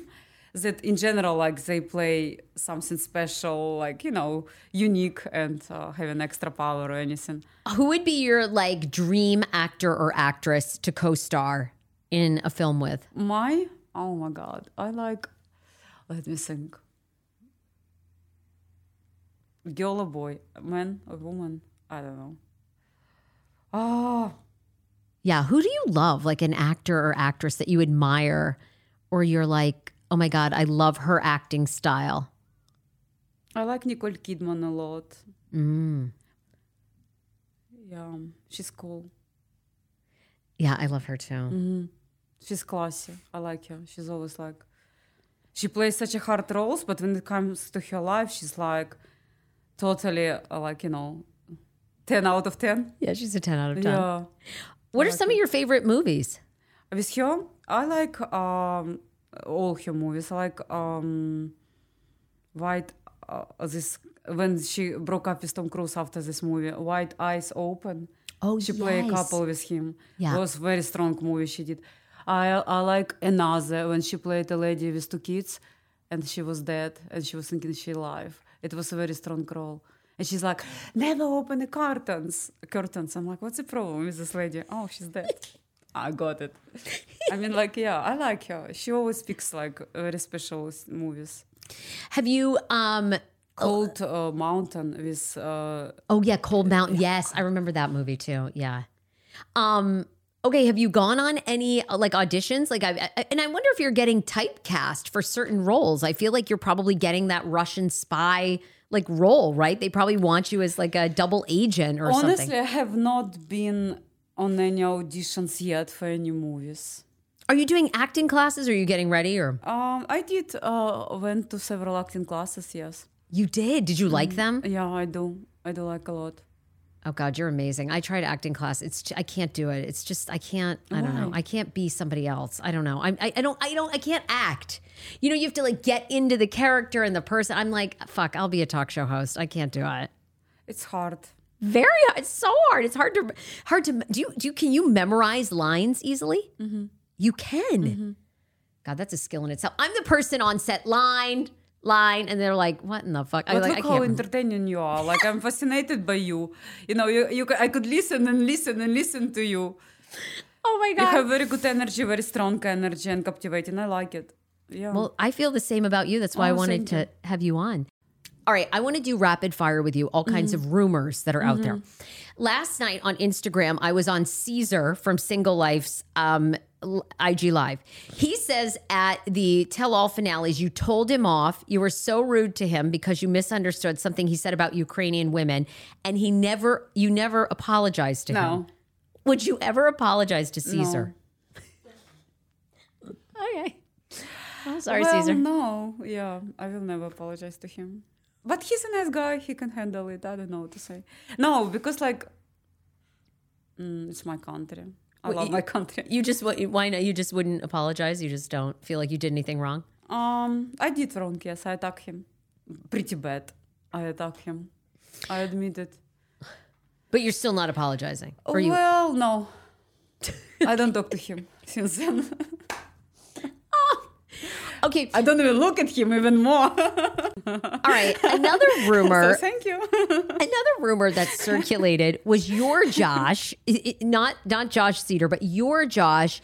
that in general like they play something special like you know unique and uh, have an extra power or anything Who would be your like dream actor or actress to co-star in a film with? My oh my god, I like. Let me think. Girl or boy, man or woman? I don't know. Oh, Yeah, who do you love? Like an actor or actress that you admire or you're like, "Oh my god, I love her acting style." I like Nicole Kidman a lot. Mm. Yeah, she's cool. Yeah, I love her too. Mm-hmm. She's classy. I like her. She's always like. She plays such a hard roles, but when it comes to her life, she's like totally uh, like you know, ten out of ten. Yeah, she's a 10 out of 10. Yeah. What are some of your favorite movies? With her, I like um, all her movies. Like um, White. Uh, this when she broke up with Tom Cruise after this movie, White Eyes Open. Oh, She played a couple with him. Yeah. It was very strong movie she did. I I like Another when she played a lady with two kids, and she was dead, and she was thinking she alive. It was a very strong role. And she's like, never open the curtains. Curtains. I'm like, what's the problem with this lady? Oh, she's dead. [LAUGHS] [LAUGHS] I got it. I mean, like, yeah, I like her. She always picks like very special movies. Have you um Cold uh, Mountain with uh, Oh yeah, Cold Mountain. Yes, I remember that movie too. Yeah. Um okay, have you gone on any uh, like auditions? Like I, I and I wonder if you're getting typecast for certain roles. I feel like you're probably getting that Russian spy like role, right? They probably want you as like a double agent or honestly, something. Honestly, I have not been on any auditions yet for any movies. Are you doing acting classes? Or are you getting ready or Um, I did uh, went to several acting classes. Yes, you did? Did you like them? yeah, I do. I do like a lot. Oh God, you're amazing. I tried acting class. It's I can't do it. It's just I can't. I don't know. I can't be somebody else. I don't know. I, I I don't I don't I can't act. You know, you have to like get into the character and the person. I'm like, fuck. I'll be a talk show host. I can't do it. It's hard. Very hard. It's so hard. It's hard to hard to do. You do you can you memorize lines easily? Mm-hmm. You can. God, that's a skill in itself. I'm the person on set line line, and they're like, what in the fuck? I'm like, look can't. how entertaining you are. Like I'm fascinated by you. You know, you, you I could listen and listen and listen to you. oh my god You have very good energy, very strong energy, and captivating. I like it. Yeah. Well, I feel the same about you. That's why I Oh, wanted thank to have you on. All right, I want to do rapid fire with you, all kinds Mm-hmm. of rumors that are out there. Last night on Instagram, I was on Caesar from Single Life's um, IG Live. He says at the tell all finales, you told him off. You were so rude to him because you misunderstood something he said about Ukrainian women, and he never, you never apologized to him. No. Would you ever apologize to Caesar? [LAUGHS] okay. I'm sorry, well, Caesar. no, yeah, I will never apologize to him. But he's a nice guy. He can handle it. I don't know what to say. No, because like, mm, it's my country. I Well, love you- my country. You just? Why not? You just wouldn't apologize. You just don't feel like you did anything wrong. Um, I did wrong. Yes, I attacked him. Pretty bad. I attacked him. I admit it. But you're still not apologizing. Or you? well, no. I don't talk to him since then. [LAUGHS] Okay. I don't even look at him even more. All right. Another [LAUGHS] rumor. so thank you. [LAUGHS] another rumor that circulated was your Josh, [LAUGHS] not not Josh Seiter, but your Josh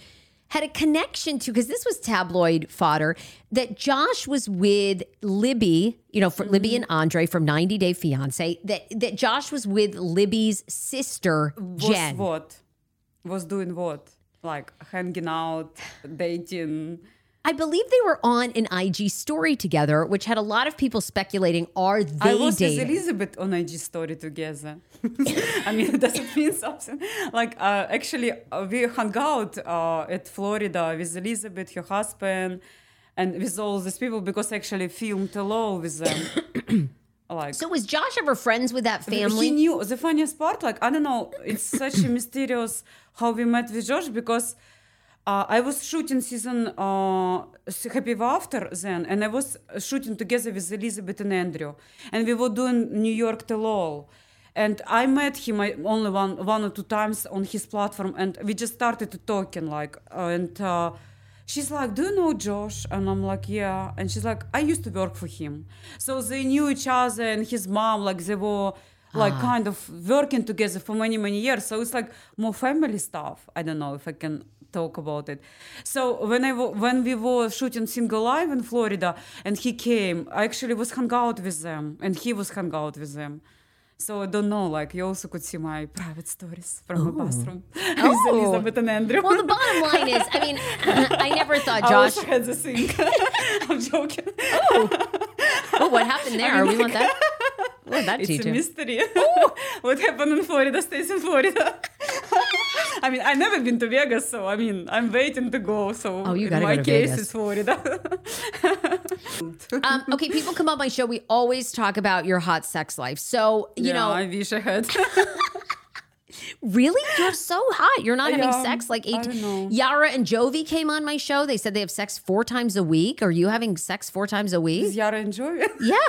had a connection to because this was tabloid fodder that Josh was with Libby, you know, for Libby mm-hmm. and Andrei from 90 Day Fiance. That that Josh was with Libby's sister Jen. Was what? Was doing what? Like hanging out, dating. I believe they were on an IG story together, which had a lot of people speculating are they I was dating? with Elizabeth on IG story together. [LAUGHS] I mean, it does it [LAUGHS] mean something? Like, uh, actually, uh, we hung out uh, at Florida with Elizabeth, her husband, and with all these people because I actually filmed alone with them. [COUGHS] like, so was Josh ever friends with that family? He knew the funniest part. Like I don't know, it's such a [COUGHS] mysterious how we met with Josh because uh, I was shooting season uh, Happy After then, and I was shooting together with Elizabeth and Andrew, and we were doing New York Tell All. And I met him I- only one one or two times on his platform, and we just started talking like, uh, and uh, she's like, "Do you know Josh?" And I'm like, "Yeah." And she's like, "I used to work for him." So they knew each other, and his mom, like they were like kind of working together for many many years. So it's like more family stuff. I don't know if I can talk about it. So when I when we were shooting Single Life in Florida, and he came, I actually was hung out with them, and he was hung out with them. So I don't know, like you also could see my private stories from my oh. bathroom [LAUGHS] with Oh. Elizabeth and Andrew. well, the bottom line is, I mean, [LAUGHS] I never [LAUGHS] thought Josh. also had the sink. I'm joking. Oh, what happened there? we want that. What did that It's teach a mystery. Oh. what happened in Florida stays in Florida. I mean, I've never been to Vegas, so I mean, I'm waiting to go. So Oh, you in my go case, Vegas. it's Florida. [LAUGHS] Um, okay, people come on my show. We always talk about your hot sex life. So, you yeah, know, I wish I had. [LAUGHS] really? You're so hot. You're not having Yeah, sex like I eight. don't know. Yara and Jovi came on my show. They said they have sex four times a week. Are you having sex four times a Does week? Yara and Jovi? Yeah. [LAUGHS]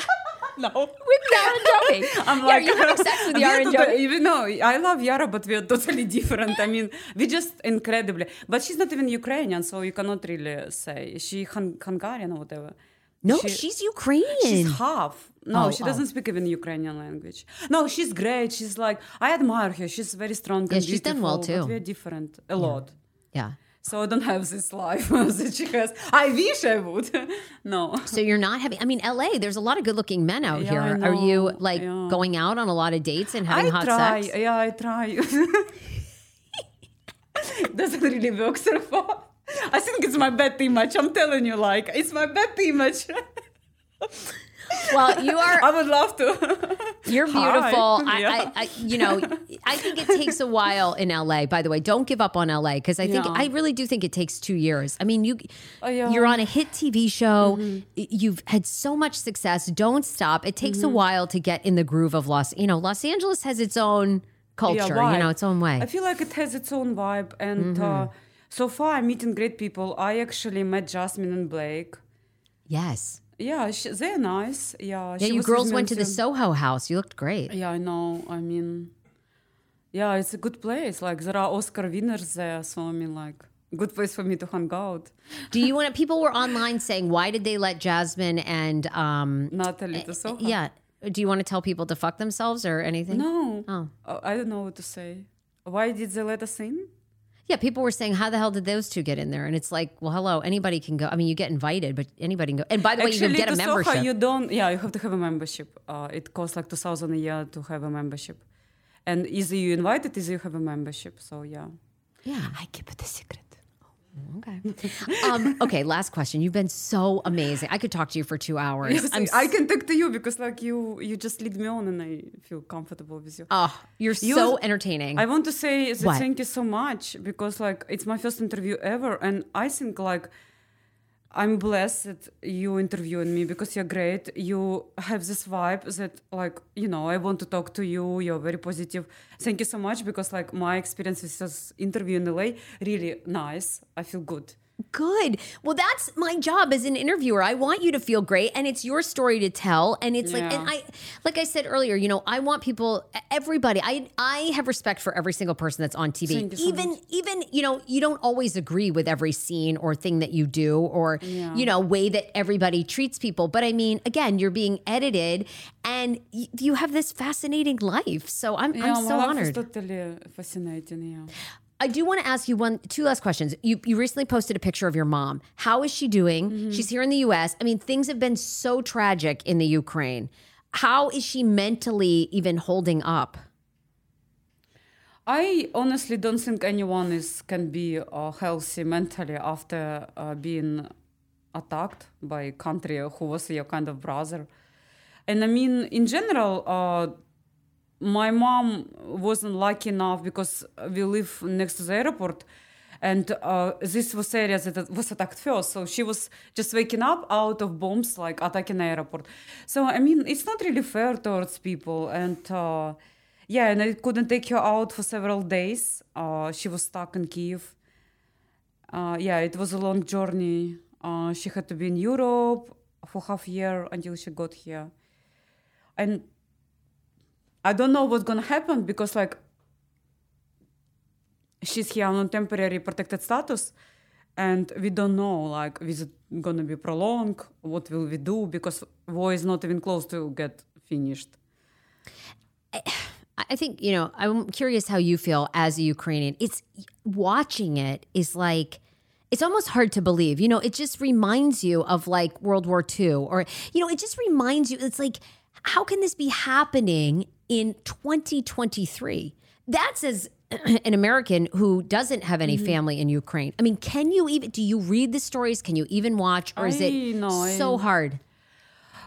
no. With Yara and Jovi. [LAUGHS] I'm yeah, like, you having sex with [LAUGHS] Yara and Jovi? Even though I love Yara, but we are totally different. I mean, we just incredibly. But she's not even Ukrainian, so you cannot really say she Hun- Hungarian or whatever. No, She- she's Ukrainian. She's half. No, Oh, she oh. doesn't speak even Ukrainian language. No, she's great. She's like I admire her. She's very strong. Yeah, she's done well, too. But we're different a lot. yeah. So I don't have this life that she has. I wish I would. [LAUGHS] no. So you're not having. I mean, LA. There's a lot of good-looking men out Yeah, here. Are you like yeah. going out on a lot of dates and having I hot try. sex? Yeah, I try. [LAUGHS] Doesn't really work so far. I think it's my bad image. I'm telling you, like it's my bad image. [LAUGHS] Well, you are. I would love to. You're beautiful. I, Yeah. I, I, you know, I think it takes a while in LA. By the way, don't give up on LA because I think Yeah. I really do think it takes two years. I mean, you Oh, yeah. Mm-hmm. you're on a hit TV show. Y- You've had so much success. Don't stop. It takes a Mm-hmm. while to get in the groove of Los. You know, Los Angeles has its own culture. you know, its own way. I feel like it has its own vibe, and uh, so far I'm meeting great people. I actually met Jasmine and Blake. yes. Yeah, she, they're nice. Yeah, Yeah, you girls went to the Soho House. You looked great. Yeah, I know. I mean, yeah, it's a good place. Like there are Oscar winners there, so I mean, like, good place for me to hang out. Do you want to? [LAUGHS] People were online saying, why did they let Jasmine and um, Natalie to Soho. yeah? Do you want to tell people to fuck themselves or anything? No, Oh. I don't know what to say. Why did they let us in? Yeah, people were saying, how the hell did those two get in there? And it's like, well, hello, anybody can go. I mean, you get invited, but anybody can go. And by the way, you can get a to Soho, membership. you don't. Yeah, you have to have a membership. Uh, it costs like two thousand a year to have a membership, and either you invited, either you have a membership. So yeah, yeah. I keep it a secret. Okay. um, okay. Last question. You've been so amazing. I could talk to you for two hours. Yes, I'm I can talk to you because like you, you just lead me on, and I feel comfortable with you. Oh, you're You- so entertaining. I want to say thank you so much because like it's my first interview ever, and I think like I'm blessed that you interviewing me because you're great. You have this vibe that like you know I want to talk to you. You're very positive. Thank you so much because like my experience with this interview in LA really nice. I feel good. Good. Well, that's my job as an interviewer. I want you to feel great and it's your story to tell. And it's like, and I, like I said earlier, you know, I want people, everybody, I, I have respect for every single person that's on TV. Thank you so even, even, you know, you don't always agree with every scene or thing that you do or, Yeah. you know, way that everybody treats people. But I mean, again, you're being edited and y- you have this fascinating life. So I'm, Yeah, I'm so honored. fascinating. Yeah. I do want to ask you one, two last questions. You you recently posted a picture of your mom. How is she doing? Mm-hmm. She's here in the U.S. I mean, things have been so tragic in the Ukraine. How is she mentally even holding up? I honestly don't think anyone is can be uh, healthy mentally after uh, being attacked by a country who was your kind of brother. And I mean, in general, uh, my mom wasn't lucky enough because we live next to the airport. And uh, this was area that was attacked first. So she was just waking up out of bombs, like attacking the airport. So, I mean, it's not really fair towards people. And uh, yeah, and I couldn't take her out for several days. Uh, she was stuck in Kiev. Uh, yeah, it was a long journey. Uh, she had to be in Europe for half a year until she got here. And I don't know what's gonna happen because like she's here on temporary protected status and we don't know like is it gonna be prolonged what will we do because war is not even close to get finished I think, you know, I'm curious how you feel as a Ukrainian. It's watching it is like, it's almost hard to believe. You know, it just reminds you of like World War II, or, you know, it just reminds you, it's like, how can this be happening in 2023? That's as [CLEARS THROAT] an American who doesn't have any family in Ukraine. I mean, can you even, do you read the stories? Can you even watch? Or is it I- so hard?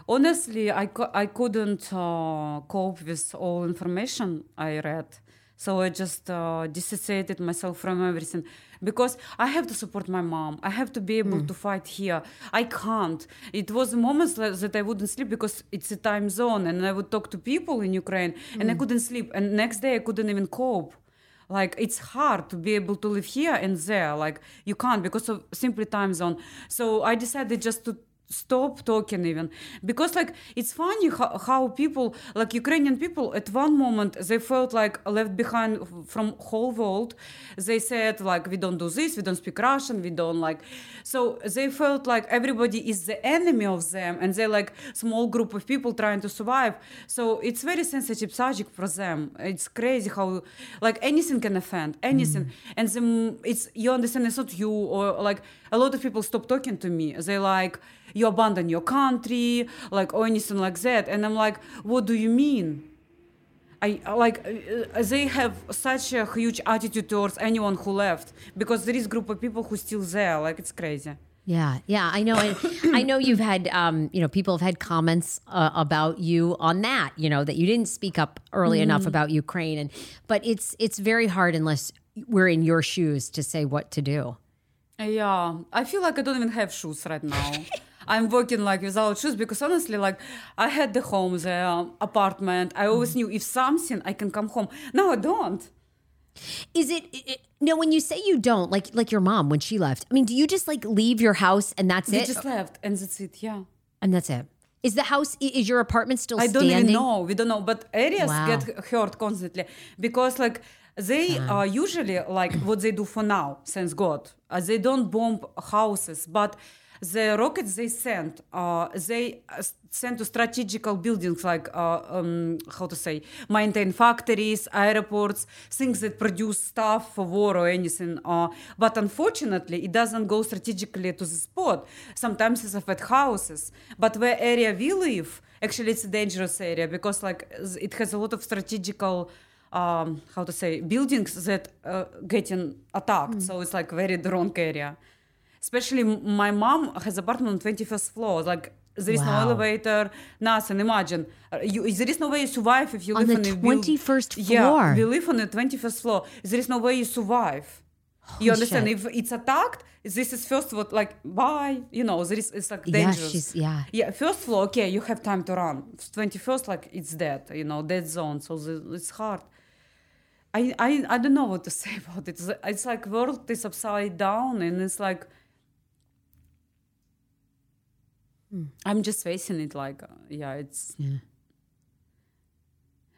honestly i, co- I couldn't uh, cope with all information i read so i just uh, dissociated myself from everything because i have to support my mom. I have to be able mm. to fight here. I can't. It was moments that i wouldn't sleep because it's a time zone and i would talk to people in ukraine and i mm. couldn't sleep. And next day i couldn't even cope. Like it's hard to be able to live here and there. Like you can't because of simply time zone. So i decided just to stop talking even. Because like it's funny how, how people like ukrainian people at one moment they felt like left behind from whole world. They said like we don't do this we don't speak russian we don't like so they felt like everybody is the enemy of them and they're like small group of people trying to survive. So it's very sensitive subject for them. It's crazy how like anything can offend anything. Mm. And then it's you understand it's not you or like a lot of people stop talking to me. They like you abandon your country like or anything like that and i'm like what do you mean I like uh, they have such a huge attitude towards anyone who left because there is a group of people who still there like it's crazy Yeah, yeah, I know. I, I know you've had, um, you know, people have had comments uh, about you on that. You know that you didn't speak up early enough about Ukraine, and but it's it's very hard unless we're in your shoes to say what to do. Yeah, I feel like I don't even have shoes right now. [LAUGHS] I'm working like without shoes because honestly, like I had the home, the um, apartment. I always knew if something, I can come home. No, I don't. Is it, it no? When you say you don't, like like your mom when she left. I mean, do you just like leave your house and that's They it, just left, and that's it. Yeah. and that's it? Is the house? Is your apartment still I don't standing? even know. We don't know, but areas Wow. get hurt constantly because like they are usually like what they do for now, thanks God. Uh, they don't bomb houses, but the rockets they sent, uh, they uh, sent to strategical buildings like uh, um, how to say, maintain factories, airports, things that produce stuff for war or anything. Uh, but unfortunately, it doesn't go strategically to the spot. Sometimes it's affect houses. But where area we live, actually, it's a dangerous area because like it has a lot of strategical. Um, how to say buildings that uh, getting attacked so it's like very wrong area especially my mom has apartment on 21st floor. Like there is Wow. no elevator nothing. Imagine. Uh, you, there is no way you survive if you On live on the 21st yeah floor? we live on the 21st floor. There is no way you survive. You understand? shit. if it's attacked this is first what like bye. You know there is it's like Yeah, dangerous. she's- yeah. yeah first floor okay you have time to run. 21st like it's dead you know dead zone. So the, it's hard. I, I I don't know what to [LAUGHS] say about it. It's, it's like world is upside down, and it's like I'm just facing it. Like uh, yeah, it's.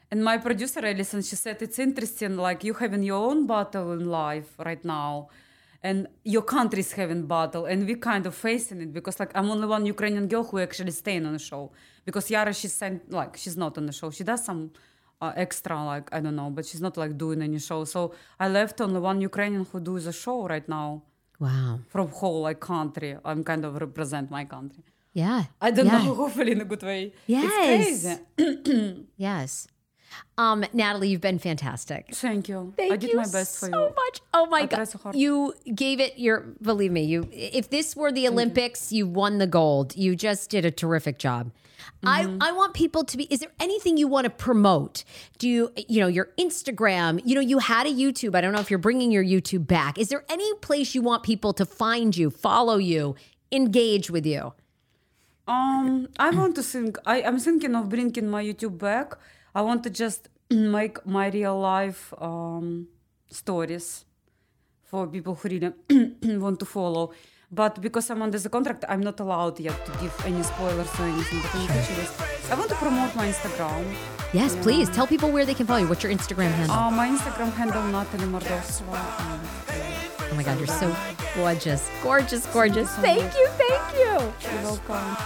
And my producer Alison, she said it's interesting. Like you having your own battle in life right now, and your country's having battle, and we kind of facing it because like I'm only one Ukrainian girl who actually staying on the show because Yara she's sent like she's not on the show. She does some uh, extra like I don't know, but she's not like doing any show. So I left only one Ukrainian who does a show right now Wow. from whole like country. I'm kind of represent my country. Yeah. I don't Yeah. know, hopefully in a good way. Yes. It's crazy. [CLEARS THROAT] Yes. Um, Natalie, you've been fantastic. Thank you. Thank I did you my best for so you. much. Oh my I god, so you gave it your. Believe me, you. If this were the Olympics, you. won the gold. You just did a terrific job. Mm-hmm. I I want people to be. Is there anything you want to promote? Do you you know your Instagram? You know you had a YouTube. I don't know if you're bringing your YouTube back. Is there any place you want people to find you, follow you, engage with you? Um, I want to think. I, I'm thinking of bringing my YouTube back. I want to just [CLEARS THROAT] make my real life um, stories for people who really [CLEARS THROAT] want to follow. But because I'm under the contract, I'm not allowed yet to give any spoilers or anything. But in the future, yes. I want to promote my Instagram. Yes, please tell people where they can follow you. What's your Instagram handle? Uh, my Instagram handle Natalie Mordovtseva. Oh my God, you're so gorgeous, gorgeous, gorgeous. Thank you, thank you. You're welcome.